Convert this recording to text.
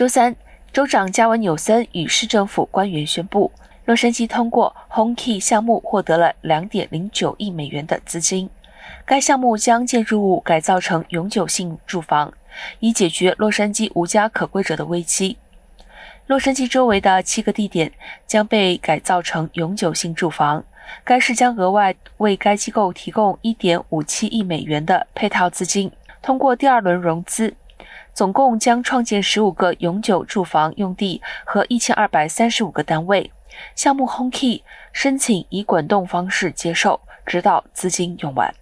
周三，州长加文纽森与市政府官员宣布，洛杉矶通过 Home Key 项目获得了2.09亿美元的资金。该项目将建筑物改造成永久性住房，以解决洛杉矶无家可归者的危机。洛杉矶周围的七个地点将被改造成永久性住房。该市将额外为该机构提供1.57亿美元的配套资金，通过第二轮融资，总共将创建十五个永久住房用地和一千二百三十五个单位。项目 Home Key 申请以滚动方式接受，直到资金用完。